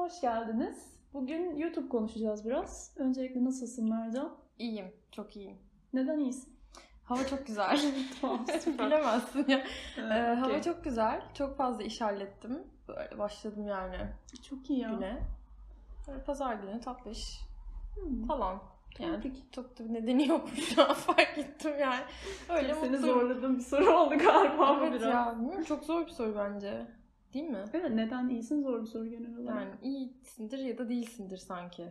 hoş geldiniz. Bugün YouTube konuşacağız biraz. Öncelikle nasılsın Mercan? İyiyim, çok iyiyim. Neden iyisin? Hava çok güzel. tamam. Bilemezsin ya. Ee, Ee, Hava çok güzel. Çok fazla iş hallettim. Böyle başladım yani çok iyi ya. güne. Böyle pazar günü tatlı iş Hmm. falan. Yani Peki. çok da bir nedeni yokmuş an fark ettim yani. Öyle Seni mutluyum. zorladığım bir soru oldu galiba Evet biraz. ya, çok zor bir soru bence. Değil mi? Evet, neden iyisin zor bir soru genel olarak. Yani iyisindir ya da değilsindir sanki.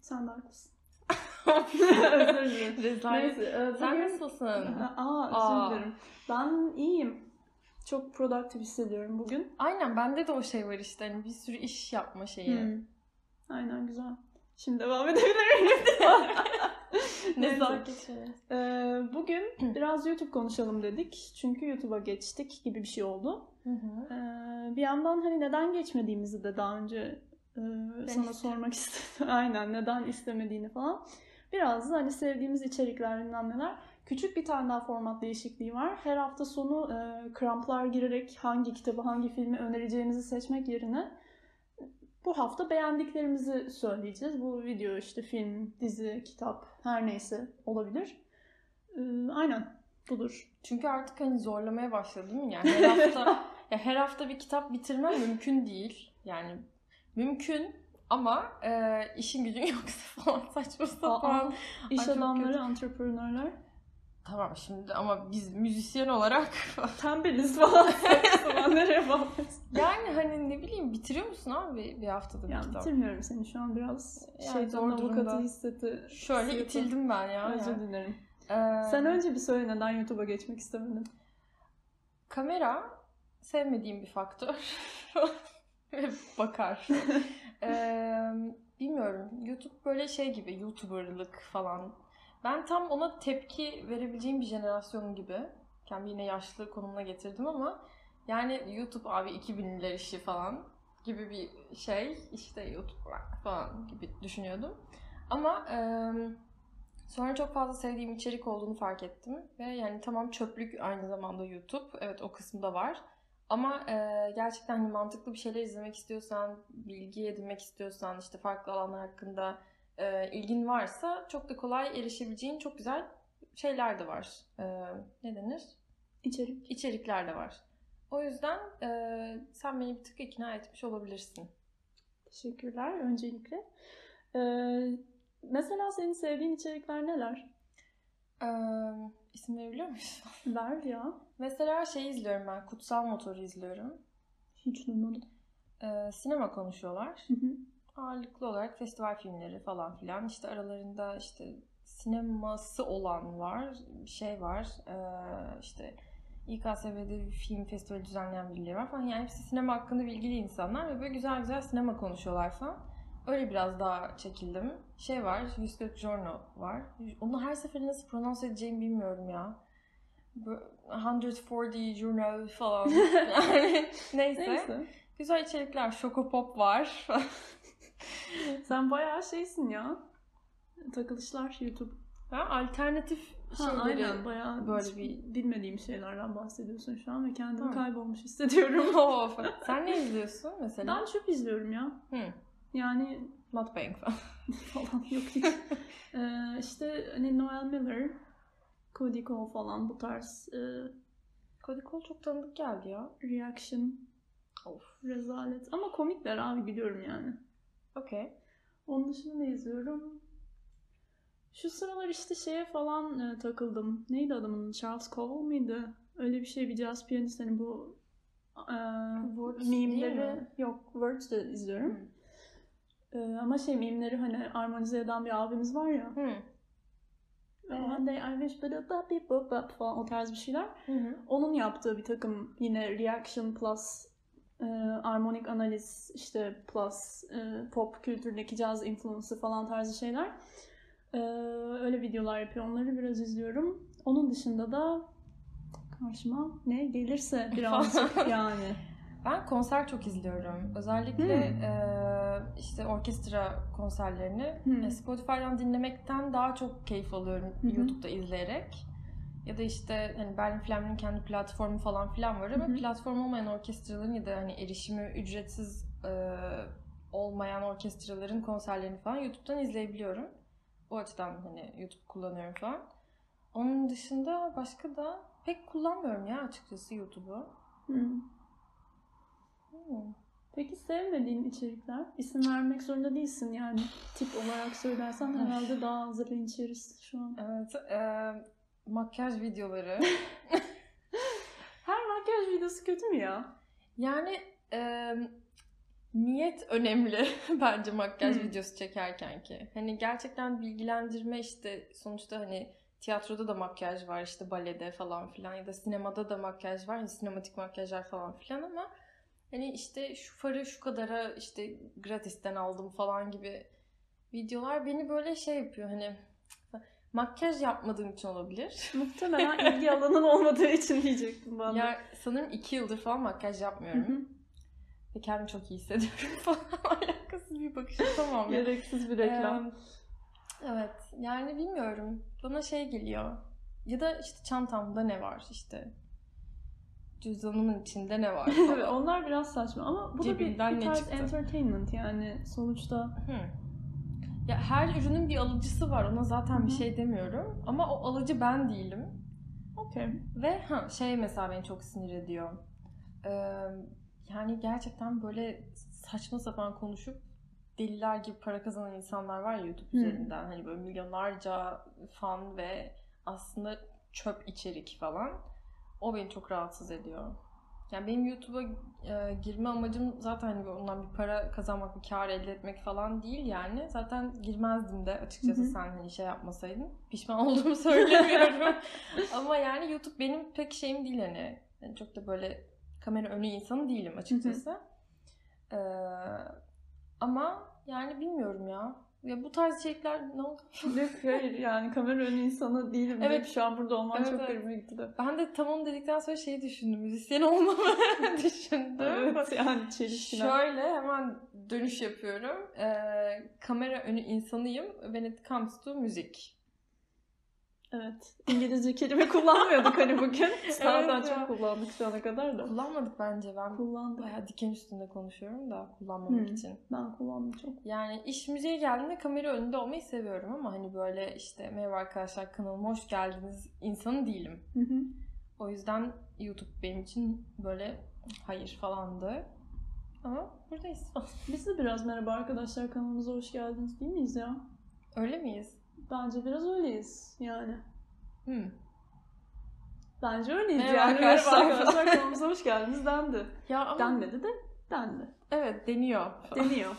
Sen de haklısın. Özür dilerim. Rezalet. Neyse, e, Sen bugün- nasılsın? Aa, özür dilerim. Ben iyiyim. Çok produktif hissediyorum bugün. Aynen bende de o şey var işte hani bir sürü iş yapma şeyi. Hmm. Aynen güzel. Şimdi devam edebilir miyim? Nezaket. Ee, bugün biraz YouTube konuşalım dedik. Çünkü YouTube'a geçtik gibi bir şey oldu. Hı hı. Ee, bir yandan hani neden geçmediğimizi de daha önce e, sana istedim. sormak istedim. Aynen neden istemediğini falan. Biraz da hani sevdiğimiz içerikler bilmem neler. Küçük bir tane daha format değişikliği var. Her hafta sonu e, kramplar girerek hangi kitabı, hangi filmi önereceğimizi seçmek yerine bu hafta beğendiklerimizi söyleyeceğiz. Bu video işte film, dizi, kitap her neyse olabilir. Ee, aynen budur. Çünkü artık hani zorlamaya başladı değil mi? Yani her hafta ya her hafta bir kitap bitirmem mümkün değil. Yani mümkün ama e, işin gücün yoksa falan saçma sapan. İş adamları, kötü. entrepreneurlar. Tamam şimdi ama biz müzisyen olarak Tembeliz falan. nereye bağlıyorsun? yani hani ne bileyim bitiriyor musun abi bir haftada bir Ya kitap? bitirmiyorum seni şu an biraz Yani şeytanın zor avukatı durumda. hisseti. Şöyle hissiyatı. itildim ben ya. Özür yani. dilerim. Ee, Sen önce bir söyle neden YouTube'a geçmek istemedin? Kamera sevmediğim bir faktör. Bakar. Ee, bilmiyorum. YouTube böyle şey gibi YouTuber'lık falan. Ben tam ona tepki verebileceğim bir jenerasyon gibi. Kendimi yine yaşlı konumuna getirdim ama yani YouTube abi 2000'ler işi falan gibi bir şey. işte YouTube falan gibi düşünüyordum. Ama eee, sonra çok fazla sevdiğim içerik olduğunu fark ettim. Ve yani tamam çöplük aynı zamanda YouTube. Evet o kısmı da var. Ama e, gerçekten hani mantıklı bir şeyler izlemek istiyorsan, bilgi edinmek istiyorsan, işte farklı alanlar hakkında e, ilgin varsa çok da kolay erişebileceğin çok güzel şeyler de var. E, ne denir? İçerik. İçerikler de var. O yüzden e, sen beni bir tık ikna etmiş olabilirsin. Teşekkürler öncelikle. Ee, mesela senin sevdiğin içerikler neler? E, isim verebiliyor muyuz? Ver ya. Mesela şey izliyorum ben, Kutsal Motor'u izliyorum. Hiç duymadım. E, sinema konuşuyorlar. Hı hı. Ağırlıklı olarak festival filmleri falan filan. İşte aralarında işte sineması olan var, bir şey var. Ee, işte İKSV'de bir film festivali düzenleyen birileri var falan. Yani hepsi sinema hakkında bilgili insanlar ve böyle güzel güzel sinema konuşuyorlar falan. Öyle biraz daha çekildim. Şey var, 140 Giorno var. Onu her seferinde nasıl prononse edeceğimi bilmiyorum ya. Böyle 140 Giorno falan. yani neyse. Neyse. Güzel içerikler. Şokopop var. Sen bayağı şeysin ya. Takılışlar YouTube. Ben alternatif Ha, şeyleri aynen bayağı böyle bir- bilmediğim şeylerden bahsediyorsun şu an ve kendimi Tamam. kaybolmuş hissediyorum. Sen ne izliyorsun mesela? ben çöp izliyorum ya. Hı. Yani Mukbang falan. falan yok hiç. ee, işte hani Noel Miller, Cody Cole falan bu tarz e, Cody Cole çok tanıdık geldi ya. reaction Of. rezalet. Ama komikler abi biliyorum yani. Okey. Onun dışında ne izliyorum? Şu sıralar işte şeye falan e, takıldım. Neydi adamın? Charles Cole mıydı? Öyle bir şey bir jazz piyanist hani bu e, Words mimleri mi? yok Words de izliyorum. Hı. E, ama şey mimleri hani armonize eden bir abimiz var ya. Hı. One day I wish but a baby bop bop falan o tarz bir şeyler. Hı hı. Onun yaptığı bir takım yine reaction plus e, armonik analiz işte plus e, pop kültüründeki jazz influence'ı falan tarzı şeyler. E, öyle videolar yapıyor. Onları biraz izliyorum. Onun dışında da karşıma ne gelirse birazcık yani. Ben konser çok izliyorum. Özellikle eee, işte orkestra konserlerini Hmm. e, Spotify'dan dinlemekten daha çok keyif alıyorum hı. YouTube'da izleyerek. Ya da işte hani Berlin Philharmoni'nin kendi platformu falan filan var ama hı. platform olmayan orkestraların ya da hani erişimi ücretsiz e, olmayan orkestraların konserlerini falan YouTube'dan izleyebiliyorum. O açıdan hani YouTube kullanıyorum falan. Onun dışında başka da pek kullanmıyorum ya açıkçası YouTube'u. Hmm. Peki sevmediğin içerikler? İsim vermek zorunda değilsin yani. Tip olarak söylersen herhalde daha az linç yeriz şu an. Evet, e, makyaj videoları. Her makyaj videosu kötü mü ya? Yani e, niyet önemli bence makyaj Hmm. videosu çekerken ki. Hani gerçekten bilgilendirme işte sonuçta hani tiyatroda da makyaj var işte balede falan filan ya da sinemada da makyaj var. Hani sinematik makyajlar falan filan ama hani işte şu farı şu kadara işte gratisten aldım falan gibi videolar beni böyle şey yapıyor hani makyaj yapmadığım için olabilir. Muhtemelen ilgi alanın olmadığı için diyecektim ben de. Ya sanırım iki yıldır falan makyaj Hı yapmıyorum. hı. Ve kendimi çok iyi hissediyorum falan. Alakasız bir bakış tamam ya. Gereksiz bir reklam. Eee, evet yani bilmiyorum. Bana şey geliyor. Ya da işte çantamda ne var işte. Cüzdanımın içinde ne var falan. onlar biraz saçma ama bu da bir, bir tarz çıktı? entertainment yani sonuçta. Hı. Ya her ürünün bir alıcısı var. Ona zaten bir Hı hı. şey demiyorum. Ama o alıcı ben değilim. Okey. Ve ha şey mesela beni çok sinir ediyor. Ee, yani gerçekten böyle saçma sapan konuşup deliler gibi para kazanan insanlar var YouTube Hmm. üzerinden. Hani böyle milyonlarca fan ve aslında çöp içerik falan. O beni çok rahatsız ediyor. Yani benim YouTube'a e, girme amacım zaten hani ondan bir para kazanmak, bir kar elde etmek falan değil yani. Zaten girmezdim de açıkçası sen hani şey yapmasaydın. Pişman olduğumu söylemiyorum. Ama yani YouTube benim pek şeyim değil hani. Yani çok da böyle kamera önü insanı değilim açıkçası. Ee, ama yani bilmiyorum ya. Ya bu tarz içerikler ne oldu? Yok hayır yani kamera önü insanı değilim Evet. şu an burada olman Evet, çok evet. garibime gitti de. Ben de tam onu dedikten sonra şeyi düşündüm. Müzisyen olmamı düşündüm. Evet yani çelişkiler. Şöyle hemen dönüş yapıyorum. Ee, kamera önü insanıyım. When it comes to müzik. Evet. İngilizce kelime kullanmıyorduk hani bugün. Sağdan Evet çok kullandık şu ana kadar da. Kullanmadık bence. Ben Kullandık. bayağı diken üstünde konuşuyorum da kullanmamak Hmm. için. Ben kullandım çok. Yani iş müziğe geldiğinde kamera önünde olmayı seviyorum ama hani böyle işte merhaba arkadaşlar kanalıma hoş geldiniz insanı değilim. Hı hı. O yüzden YouTube benim için böyle hayır falandı. Ama buradayız. Biz de biraz merhaba arkadaşlar kanalımıza hoş geldiniz değil miyiz ya? Öyle miyiz? Bence biraz öyleyiz yani. Hmm. Bence öyleyiz Merhaba yani. arkadaşlar. Arkadaşlar kanalımıza hoş geldiniz dendi. Ya ama Denmedi de dendi. evet deniyor. Deniyor.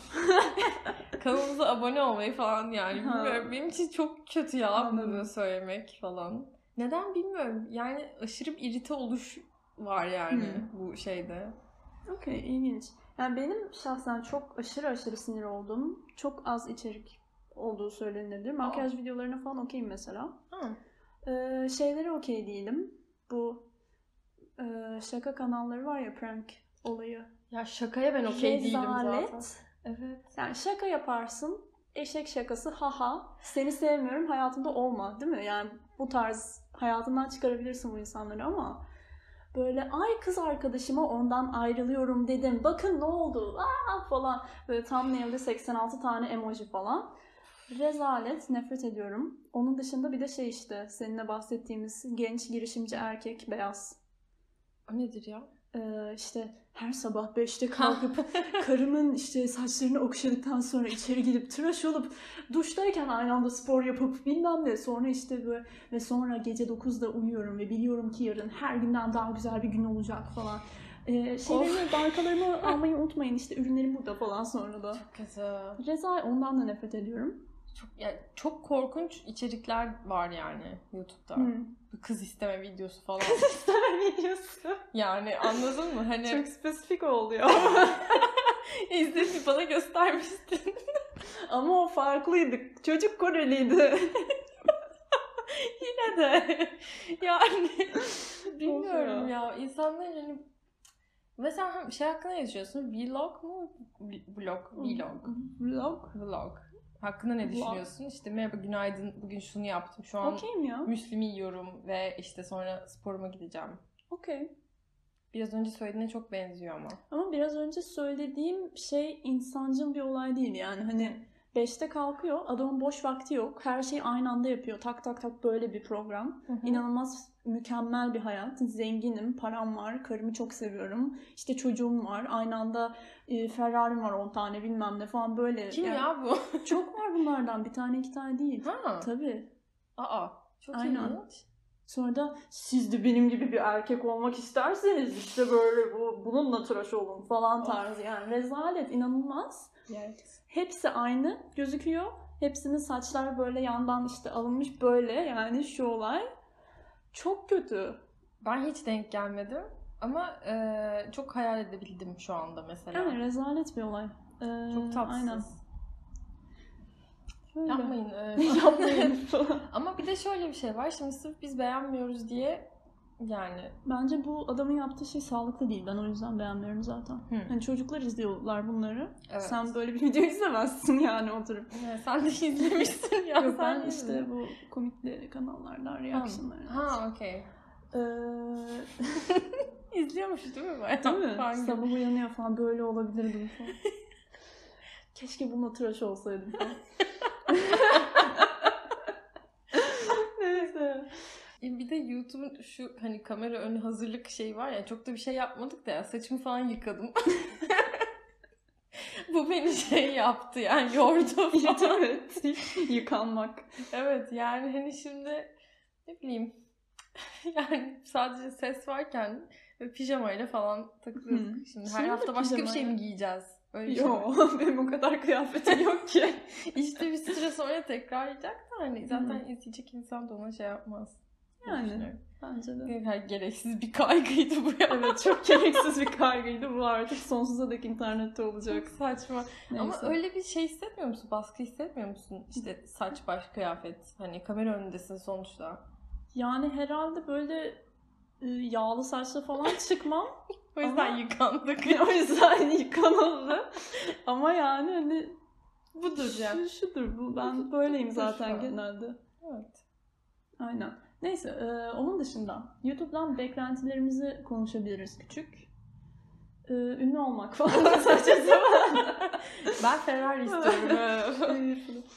Kanalımıza abone olmayı falan yani Ha. bilmiyorum. Benim için çok kötü ya bunu söylemek falan. Neden bilmiyorum. Yani aşırı bir irite oluş var yani Hmm. bu şeyde. Okey ilginç. Yani benim şahsen çok aşırı aşırı sinir olduğum çok az içerik olduğu söylenir. Makyaj videolarına falan okeyim mesela. Ha. Ee, şeylere okey değilim. Bu e, şaka kanalları var ya prank olayı. Ya şakaya ben okey değilim zaten. Evet. Yani şaka yaparsın. Eşek şakası haha. Seni sevmiyorum hayatımda olma değil mi? Yani bu tarz hayatından çıkarabilirsin bu insanları ama böyle ay kız arkadaşıma ondan ayrılıyorum dedim. Bakın ne oldu Aa! falan. Böyle thumbnail'de 86 tane emoji falan. Rezalet, nefret ediyorum. Onun dışında bir de şey işte seninle bahsettiğimiz genç girişimci erkek beyaz. O nedir ya? Ee, işte her sabah 5'te kalkıp karımın işte saçlarını okşadıktan sonra içeri gidip tıraş olup duştayken aynı anda spor yapıp bilmem ne sonra işte böyle ve sonra gece 9'da uyuyorum ve biliyorum ki yarın her günden daha güzel bir gün olacak falan. Ee, şeylerimi, bankalarımı almayı unutmayın işte ürünlerim burada falan sonra da. Çok kötü. Reza ondan da nefret ediyorum. Çok, yani çok korkunç içerikler var yani YouTube'da. Bir Kız isteme videosu falan. İsteme videosu. yani anladın mı? Hani Çok spesifik oluyor. izleyip bana göstermiştin. Ama o farklıydı. Çocuk Koreliydi. Yine de yani bilmiyorum ya. İnsanlar hani mesela şey hakkında ne düşünüyorsun? Vlog mu? Vlog. Vlog. Vlog. Vlog. Hakkında ne düşünüyorsun? İşte merhaba günaydın bugün şunu yaptım. Şu an Okeyim ya. müslimi yiyorum ve işte sonra sporuma gideceğim. Okey. Biraz önce söylediğine çok benziyor ama. Ama biraz önce söylediğim şey insancıl bir olay değil yani. Hani 5'te kalkıyor, adamın boş vakti yok. Her şeyi aynı anda yapıyor. Tak tak tak böyle bir program. Hı hı. İnanılmaz mükemmel bir hayat. Zenginim, param var, karımı çok seviyorum. İşte çocuğum var. Aynı anda e, Ferrari'm var 10 tane bilmem ne falan böyle. Kim Yani ya bu? Çok var bunlardan. Bir tane iki tane değil. ha. Tabii. Aa. Çok Aynen. ilginç. Sonra da siz de benim gibi bir erkek olmak isterseniz işte böyle bu, bununla tıraş olun falan tarzı. Yani rezalet inanılmaz. Evet. Hepsi aynı gözüküyor. Hepsinin saçlar böyle yandan işte alınmış böyle yani şu olay. Çok kötü. Ben hiç denk gelmedim. Ama e, çok hayal edebildim şu anda mesela. Yani rezalet bir olay. Ee, Çok tatsız. Aynen. Öyle. Yapmayın. e, Yapmayın. Ama bir de şöyle bir şey var. Şimdi sırf biz beğenmiyoruz diye yani Bence bu adamın yaptığı şey sağlıklı değil. Ben o yüzden beğenmiyorum zaten. Hı. Hani çocuklar izliyorlar bunları. evet. Sen böyle bir video izlemezsin yani oturup. Ya sen de izlemişsin ya. Yok ben işte izle. bu komikli kanallardan reactionlar. Ha okey. Ee, İzliyormuş değil mi? Bayağı değil mi? falan. Sabah uyanıyor falan böyle olabilirdim falan. Keşke bununla tıraş olsaydım falan. Neyse. E, Bir de YouTube'un şu hani kamera önü hazırlık şeyi var ya çok da bir şey yapmadık da ya saçımı falan yıkadım. Bu beni şey yaptı yani yordu falan. evet. Yıkanmak. evet yani hani şimdi ne bileyim yani sadece ses varken pijamayla falan takılıyorduk. Hı. Şimdi her Şimdi de hafta başka bir şey mi giyeceğiz? Öyle şey var. Yok benim o kadar kıyafetim yok ki. İşte bir süre sonra tekrarlayacak da hani zaten izleyecek insan da ona şey yapmaz. Yani. Bence de. Her gereksiz bir kaygıydı bu ya. Evet çok gereksiz bir kaygıydı. Bu artık sonsuza dek internette olacak. Çok saçma. Neyse. Ama öyle bir şey hissetmiyor musun? Baskı hissetmiyor musun? İşte saç baş kıyafet. Hani kamera önündesin sonuçta. Yani herhalde böyle e, yağlı saçla falan çıkmam. O yüzden Ama- yıkandık. o yüzden yıkanıldı. Ama yani hani Budur ya. şu, şudur bu. Ben böyleyim zaten genelde. Evet. Aynen. Neyse e, onun dışında YouTube'dan beklentilerimizi konuşabiliriz küçük. E, ünlü olmak falan saçma. Ben Ferrari istiyorum.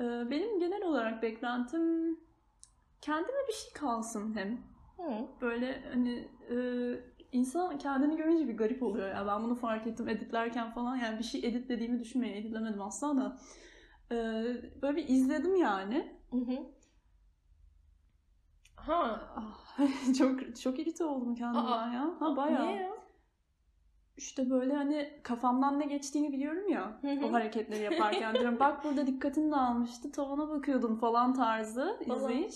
E, benim genel olarak beklentim kendime bir şey kalsın hem. Hı. Böyle hani e, insan kendini görünce bir garip oluyor ya. Ben bunu fark ettim editlerken falan. Yani bir şey editlediğimi düşünmeyin. Editlemedim asla da. E, böyle bir izledim yani. Hı hı. Ha. Ah, çok çok irite oldum kendimden Aa. ya. Ha bayağı. Niye ya? İşte böyle hani kafamdan ne geçtiğini biliyorum ya. O hareketleri yaparken diyorum. Bak burada dikkatini dağılmıştı. Tavana bakıyordun falan tarzı izleyiş.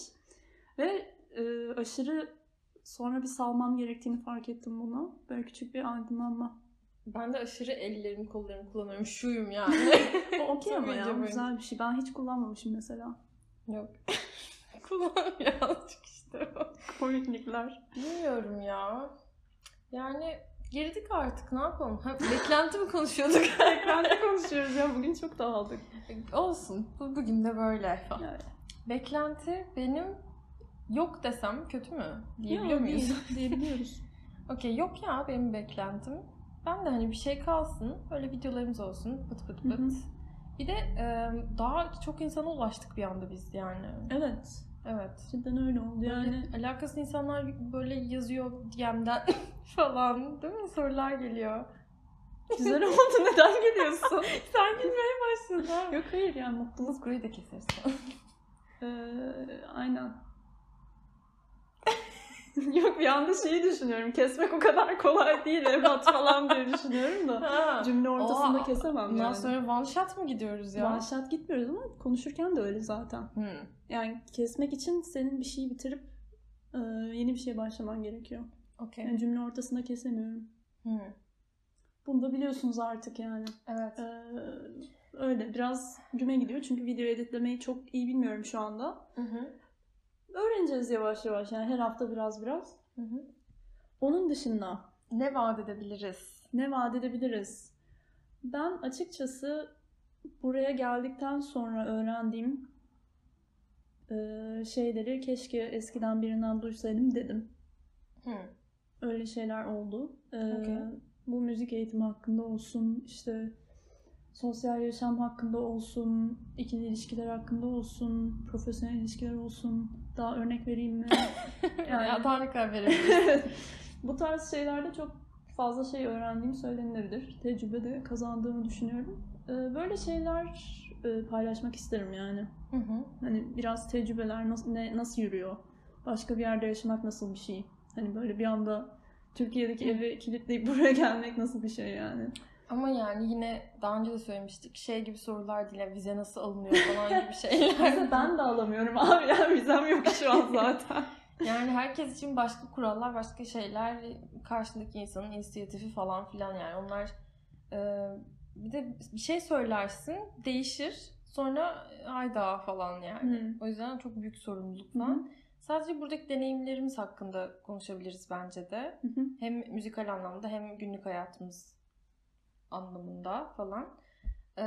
Ve e, aşırı sonra bir salmam gerektiğini fark ettim bunu. Böyle küçük bir aydınlanma. Ben de aşırı ellerimi kollarımı kullanıyorum. Şuyum yani. Okey ama ya. Güzel bir şey. Ben hiç kullanmamışım mesela. Yok. Kullan birazcık işte. Komiklikler. Bilmiyorum ya. Yani girdik artık ne yapalım? Ha, beklenti mi konuşuyorduk? Ekranda konuşuyoruz ya. Bugün çok dağıldık. Olsun. Bu, bugün de böyle. Yani, Beklenti benim yok desem kötü mü? Diyebiliyor yok, muyuz? Diyebiliyoruz. Okey yok ya benim beklentim. Ben de hani bir şey kalsın. Öyle videolarımız olsun. Pıt pıt pıt. Hı hı. Bir de e, daha çok insana ulaştık bir anda biz yani. Evet. Evet. Cidden öyle oldu yani. Böyle alakasız insanlar böyle yazıyor DM'den falan değil mi? Sorular geliyor. Güzel oldu. Neden gülüyorsun? Sen gülmeye başladın. Yok hayır yani mutluluk. Burayı da keseriz. Ee, aynen. Yok bir anda şeyi düşünüyorum. Kesmek o kadar kolay değil. Ebat falan diye düşünüyorum da. Ha. Cümle ortasında Oha, kesemem Bundan yani. sonra one shot mı gidiyoruz ya? One shot gitmiyoruz ama konuşurken de öyle zaten. Hmm. Yani kesmek için senin bir şeyi bitirip e, yeni bir şeye başlaman gerekiyor. Okey. Yani cümle ortasında kesemiyorum. Hmm. Bunu da biliyorsunuz artık yani. Evet. Ee, öyle biraz güme gidiyor çünkü video editlemeyi çok iyi bilmiyorum şu anda. Hı hı. Öğreneceğiz yavaş yavaş yani her hafta biraz biraz. Hı hı. Onun dışında Ne vaat edebiliriz? ne vaat edebiliriz? Ben açıkçası buraya geldikten sonra öğrendiğim e, şeyleri keşke eskiden birinden duysaydım dedim. Hı. öyle şeyler oldu. Ee, Okey. Bu müzik eğitimi hakkında olsun, işte sosyal yaşam hakkında olsun, ikili ilişkiler hakkında olsun, profesyonel ilişkiler olsun. Daha örnek vereyim mi? Yani- Ya daha ne kadar verebiliriz? Bu tarz şeylerde çok fazla şey öğrendiğim söylenilebilir. Tecrübe de kazandığımı düşünüyorum. Ee, Böyle şeyler e, paylaşmak isterim yani. Hı hı. Hani biraz tecrübeler nasıl, ne, nasıl yürüyor? Başka bir yerde yaşamak nasıl bir şey? Hani böyle bir anda Türkiye'deki evi kilitleyip buraya gelmek nasıl bir şey yani? Ama yani yine daha önce de söylemiştik. Şey gibi sorular değil. vize nasıl alınıyor falan gibi şeyler. Mesela ben de alamıyorum abi yani vizem yok şu an zaten. Yani herkes için başka kurallar, başka şeyler, karşındaki insanın inisiyatifi falan filan yani onlar e, bir de bir şey söylersin, değişir. Sonra hayda falan yani. Hı. O yüzden çok büyük sorumluluk hı. falan. Sadece buradaki deneyimlerimiz hakkında konuşabiliriz bence de. Hı hı. Hem müzikal anlamda hem günlük hayatımız anlamında falan. E,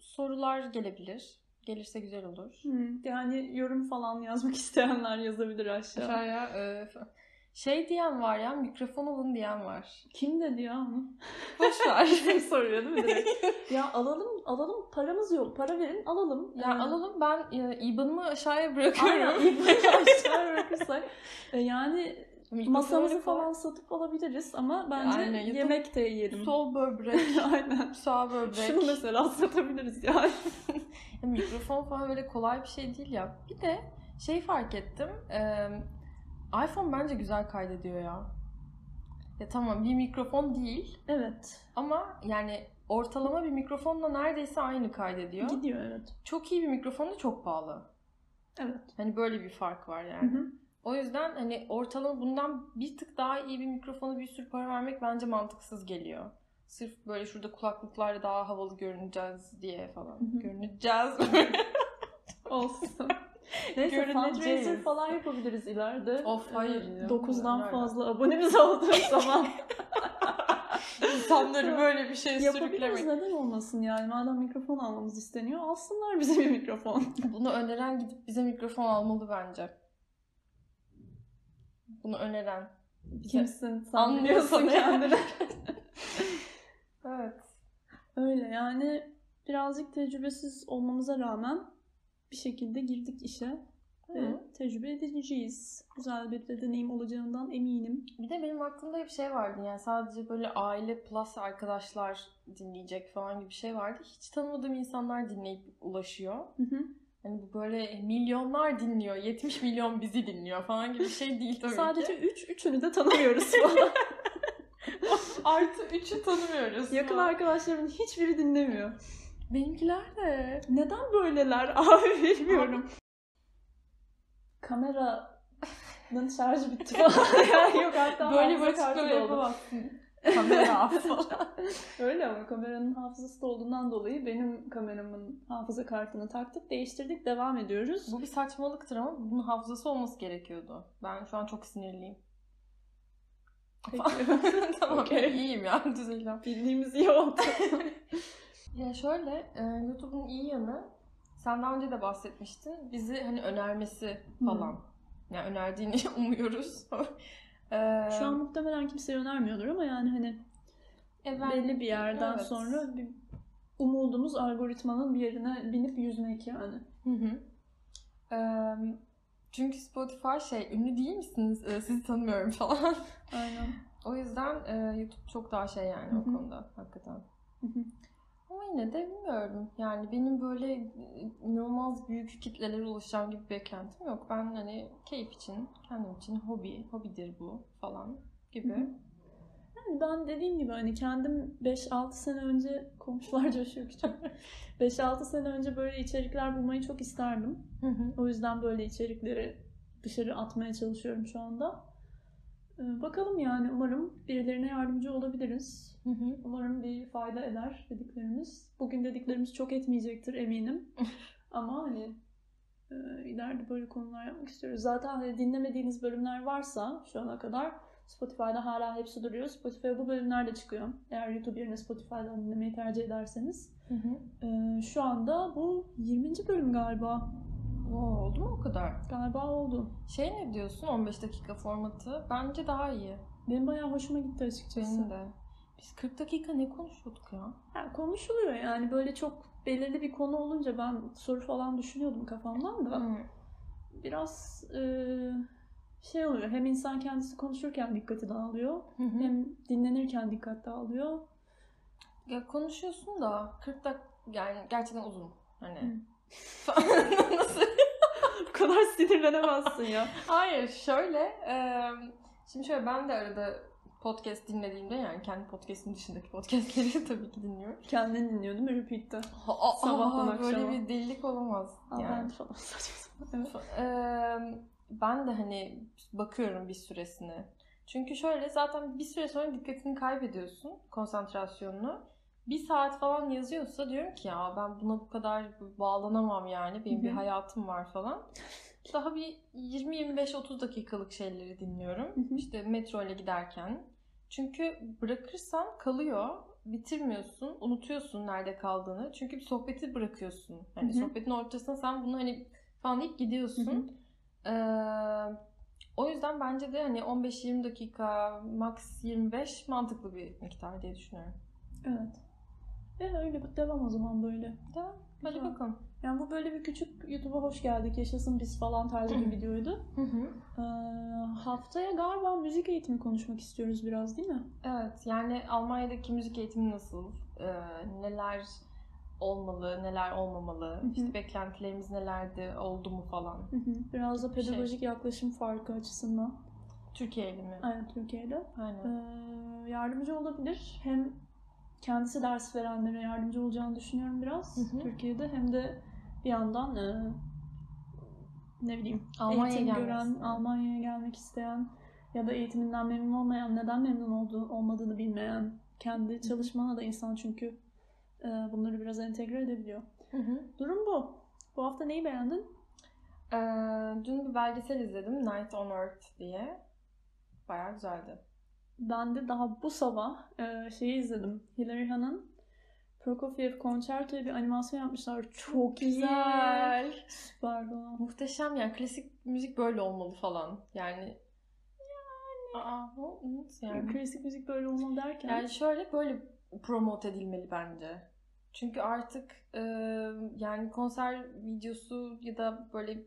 sorular gelebilir. Gelirse güzel olur. Hı. Yani yorum falan yazmak isteyenler yazabilir aşağı. Aşağıya e, şey diyen var ya mikrofon alın diyen var. Kim dedi ya onu? Boş ver. Soruyor değil mi direkt? ya alalım, alalım paramız yok. Para verin alalım. ya Yani- alalım ben e, IBAN'ımı aşağıya bırakıyorum. Aynen. İlk başta aşağı bırakırsak. E, Yani Mikrofonu masamızı falan- falan satıp alabiliriz ama bence Aynen, yatıp yemek de yiyelim. Sol böbrek, Aynen. sağ böbrek. Şunu mesela satabiliriz yani. Ya mikrofon falan öyle kolay bir şey değil ya. Bir de şey fark ettim. e, iPhone bence güzel kaydediyor ya. Ya tamam bir mikrofon değil Evet. ama yani ortalama bir mikrofonla neredeyse aynı kaydediyor. Gidiyor evet. Çok iyi bir mikrofon da çok pahalı. Evet. Hani böyle bir fark var Hı yani. hı. O yüzden hani ortalama bundan bir tık daha iyi bir mikrofona bir sürü para vermek bence mantıksız geliyor. Sırf böyle şurada kulaklıklarla daha havalı görüneceğiz diye falan. Hı hı. Görüneceğiz. Olsun. Neyse fundraiser falan yapabiliriz ileride. Of, hayır ya. 9'dan Nerede? fazla abonemiz olduğu zaman İnsanları böyle bir şey sürüklemek. Neden olmasın yani? Madem mikrofon almamız isteniyor alsınlar bize bir mikrofon. Bunu öneren gidip bize mikrofon almalı bence. Bunu öneren. Kimsin? Sen Anlıyorsun kendini. Evet. Öyle yani birazcık tecrübesiz olmamıza rağmen bir şekilde girdik işe. Ve tecrübe edeceğiz. Güzel bir de deneyim olacağından eminim. Bir de benim aklımda bir şey vardı yani sadece böyle aile plus arkadaşlar dinleyecek falan gibi bir şey vardı. Hiç tanımadığım insanlar dinleyip ulaşıyor. Hı hı. Hani bu böyle milyonlar dinliyor, 70 milyon bizi dinliyor falan gibi bir şey değil tabii Sadece ki. üç, üçünü de tanımıyoruz falan. Artı 3'ü tanımıyoruz. Yakın falan. arkadaşlarımın hiçbiri dinlemiyor. Benimkiler de. Neden böyleler abi bilmiyorum. Kameranın şarjı bitti falan. yani yok hatta Böyle böyle doldu. yapamazsın. Kamera falan. Öyle ama kameranın hafızası dolduğundan dolayı benim kameramın hafıza kartını taktık, değiştirdik, devam ediyoruz. Bu bir saçmalıktır ama bunun hafızası olması gerekiyordu. Ben şu an çok sinirliyim. Tamam Okey. iyiyim ya düzeleceğim. Bildiğimiz iyi oldu. Ya şöyle e, YouTube'un iyi yanı sen daha önce de bahsetmiştin. Bizi hani önermesi falan. Yani önerdiğini umuyoruz. E, Şu an muhtemelen kimseye önermiyordur ama yani hani e, ben- belli bir yerden Evet. sonra bir umudumuz algoritmanın bir yerine binip yüzmek yani. Hı hı. E, çünkü Spotify şey ünlü değil misiniz? E, sizi tanımıyorum falan. Aynen. O yüzden e, YouTube çok daha şey yani Hı o konuda hakikaten. Hı hı. Ama yine de bilmiyorum. Yani benim böyle e, inanılmaz büyük kitlelere ulaşacağım gibi bir beklentim yok. Ben hani keyif için, kendim için hobi, hobidir bu falan gibi. Hı hı. Yani ben dediğim gibi hani kendim 5-6 sene önce komşular coşuyor küçük. 5-6 sene önce böyle içerikler bulmayı çok isterdim. Hı hı. O yüzden böyle içerikleri dışarı atmaya çalışıyorum şu anda. Ee, Bakalım yani umarım birilerine yardımcı olabiliriz. Hı hı. Umarım bir fayda eder dediklerimiz. Bugün dediklerimiz çok etmeyecektir eminim. Ama hani e, ileride böyle konular yapmak istiyoruz. Zaten hani dinlemediğiniz bölümler varsa şu ana kadar Spotify'da hala hepsi duruyor. Spotify'a bu bölümler de çıkıyor. Eğer YouTube yerine Spotify'dan dinlemeyi tercih ederseniz. Hı hı. Ee, şu anda bu 20. bölüm galiba. Oo, oldu mu o kadar? Galiba oldu. Şey ne diyorsun 15 dakika formatı? Bence daha iyi. Benim bayağı hoşuma gitti açıkçası. Benim de. Biz 40 dakika ne konuşuyorduk ya? Yani konuşuluyor yani böyle çok belirli bir konu olunca ben soru falan düşünüyordum kafamdan da. Hı. Biraz e, şey oluyor hem insan kendisi konuşurken dikkati dağılıyor Hı hı. hem dinlenirken dikkat dağılıyor. Ya konuşuyorsun da 40 dakika yani gerçekten uzun. Hani Hı. Nasıl? Kadar sinirlenemezsin ya. Hayır şöyle e, şimdi şöyle ben de arada podcast dinlediğimde yani kendi podcast'im dışındaki podcastleri tabii ki dinliyorum. Kendini dinliyor değil mi repeat'te? Sabahtan aa, Böyle akşama. bir delilik olamaz. Aa, yani. ben falan saçma ben de hani bakıyorum bir süresine. Çünkü şöyle zaten bir süre sonra dikkatini kaybediyorsun, konsantrasyonunu. Bir saat falan yazıyorsa diyorum ki ya ben buna bu kadar bağlanamam yani. Benim bir hayatım var falan. Daha bir 20-25-30 dakikalık şeyleri dinliyorum. Hı hı. İşte metro ile giderken. Çünkü bırakırsan kalıyor. Bitirmiyorsun. Unutuyorsun nerede kaldığını. Çünkü bir sohbeti bırakıyorsun. Hani sohbetin ortasına sen bunu hani falan deyip gidiyorsun. Hı hı. Ee, o yüzden bence de hani 15-20 dakika, max 25 mantıklı bir miktar diye düşünüyorum. Evet. E öyle devam o zaman böyle. Tamam. Hadi Güzel. bakalım. Yani bu böyle bir küçük YouTube'a hoş geldik, yaşasın biz falan tarzı bir videoydu. Hı hı. Ee, haftaya galiba müzik eğitimi konuşmak istiyoruz biraz değil mi? Evet yani Almanya'daki müzik eğitimi nasıl? Ee, neler olmalı, neler olmamalı? Hı hı. İşte beklentilerimiz nelerdi, oldu mu falan. Hı hı. Biraz da Şey. pedagojik yaklaşım farkı açısından. Türkiye'li mi? Aynen Türkiye'de. Aynen. Ee, yardımcı olabilir. Hem kendisi ders verenlere yardımcı olacağını düşünüyorum biraz Hı hı. Türkiye'de. Hem de bir yandan e, ne bileyim Almanya'ya eğitim gören. Almanya'ya gelmek isteyen ya da eğitiminden memnun olmayan, neden memnun olduğu, olmadığını bilmeyen, kendi çalışmana da insan çünkü e, bunları biraz entegre edebiliyor. Hı hı. Durum bu. Bu hafta neyi beğendin? Ee, dün bir belgesel izledim. Night on Earth diye. Bayağı güzeldi. Ben de daha bu sabah e, şeyi izledim. Hilary Han'ın Prokofiev Concerto'ya bir animasyon yapmışlar. Çok güzel. Süper falan. Muhteşem yani klasik müzik böyle olmalı falan. Yani Aa, o- nasıl yani? Klasik müzik böyle olmalı derken. Yani şöyle böyle promote edilmeli bence. Çünkü artık e, yani konser videosu ya da böyle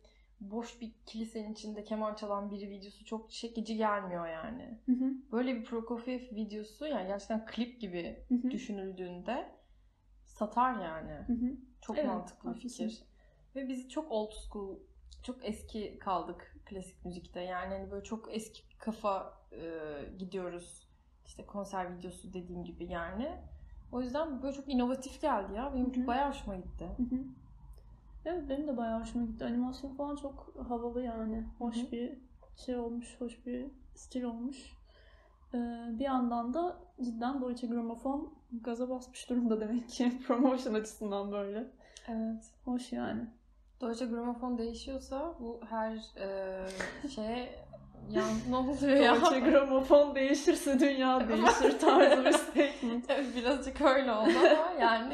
boş bir kilisenin içinde keman çalan biri videosu çok çekici gelmiyor yani. Hı hı, Böyle bir Prokofiev videosu yani gerçekten klip gibi hı hı, düşünüldüğünde satar yani. hı hı. Çok Evet, mantıklı bir fikir. Ve biz çok old school, çok eski kaldık klasik müzikte. Yani hani böyle çok eski kafa e, gidiyoruz. İşte konser videosu dediğim gibi yani. O yüzden böyle çok inovatif geldi ya. Benim Hı hı. bayağı hoşuma gitti. Hı hı. Evet benim de bayağı hoşuma gitti. Animasyon falan çok havalı yani. Hoş Hı hı. bir şey olmuş, hoş bir stil olmuş. Ee, bir yandan da cidden Deutsche Grammophon gaza basmış durumda demek ki promotion açısından böyle. Evet. Hoş yani. Deutsche Grammophon değişiyorsa bu her e, şeye yan ne oluyor ya? Deutsche Grammophon değişirse dünya değişir tarzı bir statement. Evet birazcık öyle oldu ama yani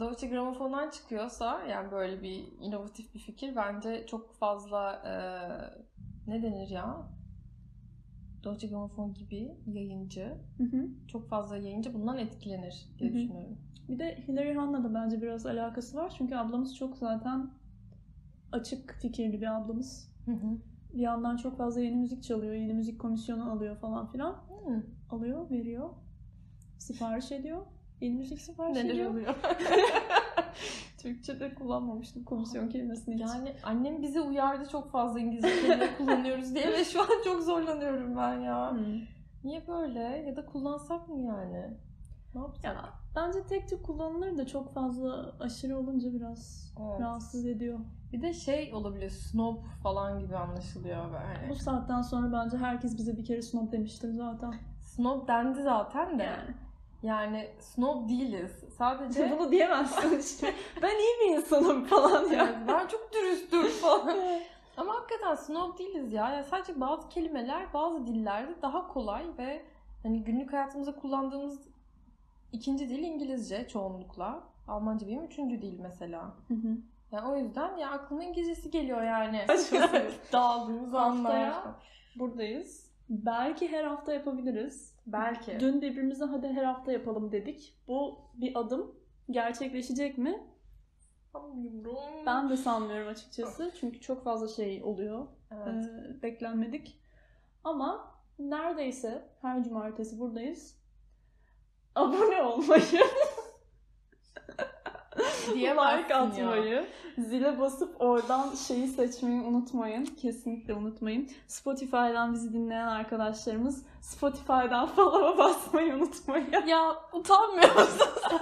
Deutsche Grammophon'dan çıkıyorsa yani böyle bir inovatif bir fikir bence çok fazla e, ne denir ya? Deutsche Grammophon gibi yayıncı, Hı hı. çok fazla yayıncı bundan etkilenir diye Hı hı. düşünüyorum. Bir de Hilary Han'la da bence biraz alakası var. Çünkü ablamız çok zaten açık fikirli bir ablamız. Hı hı. Bir yandan çok fazla yeni müzik çalıyor, yeni müzik komisyonu alıyor falan filan. Hı. Alıyor, veriyor. Sipariş ediyor. Müzik sipariş Neler ediyor. oluyor? Türkçe'de kullanmamıştım komisyon kelimesini hiç. yani annem bizi uyardı çok fazla İngilizce kelime kullanıyoruz diye ve şu an çok zorlanıyorum ben ya. Hmm. Niye böyle? Ya da kullansak mı yani? Ne yapsak? Ya, bence tek tük kullanılır da çok fazla aşırı olunca biraz Evet. rahatsız ediyor. Bir de şey olabilir, snob falan gibi anlaşılıyor böyle. Bu saatten sonra bence herkes bize bir kere snob demiştir zaten. Snob dendi zaten de. Yani. Yani snob değiliz. Sadece Bunu diyemezsin işte. Ben iyi bir insanım falan ya. Evet, ben çok dürüstüm falan. Ama hakikaten snob değiliz ya. Yani sadece bazı kelimeler bazı dillerde daha kolay ve hani günlük hayatımızda kullandığımız ikinci dil İngilizce çoğunlukla. Almanca benim üçüncü dil mesela. Hı hı. Yani o yüzden ya aklıma İngilizcesi geliyor yani. Dağıldığımız Haftaya buradayız. Belki her hafta yapabiliriz. Belki. Dün birbirimize hadi her hafta yapalım dedik. Bu bir adım. Gerçekleşecek mi? Sanmıyorum. Ben de sanmıyorum açıkçası. Çünkü çok fazla şey oluyor. Evet. Ee, beklenmedik. Ama neredeyse her cumartesi buradayız. Abone olmayı, Diyemezsin like ya. atmayı, zile basıp oradan şeyi seçmeyi unutmayın. Kesinlikle unutmayın. Spotify'dan bizi dinleyen arkadaşlarımız Spotify'dan follow'a basmayı unutmayın. Ya utanmıyor musun?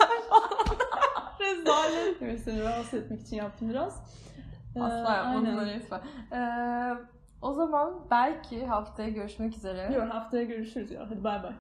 Rezalet. Evet seni rahatsız etmek için yaptım biraz. Ee, Asla da lütfen. Ee, o zaman belki haftaya görüşmek üzere. Yok haftaya görüşürüz ya. Hadi bay bay.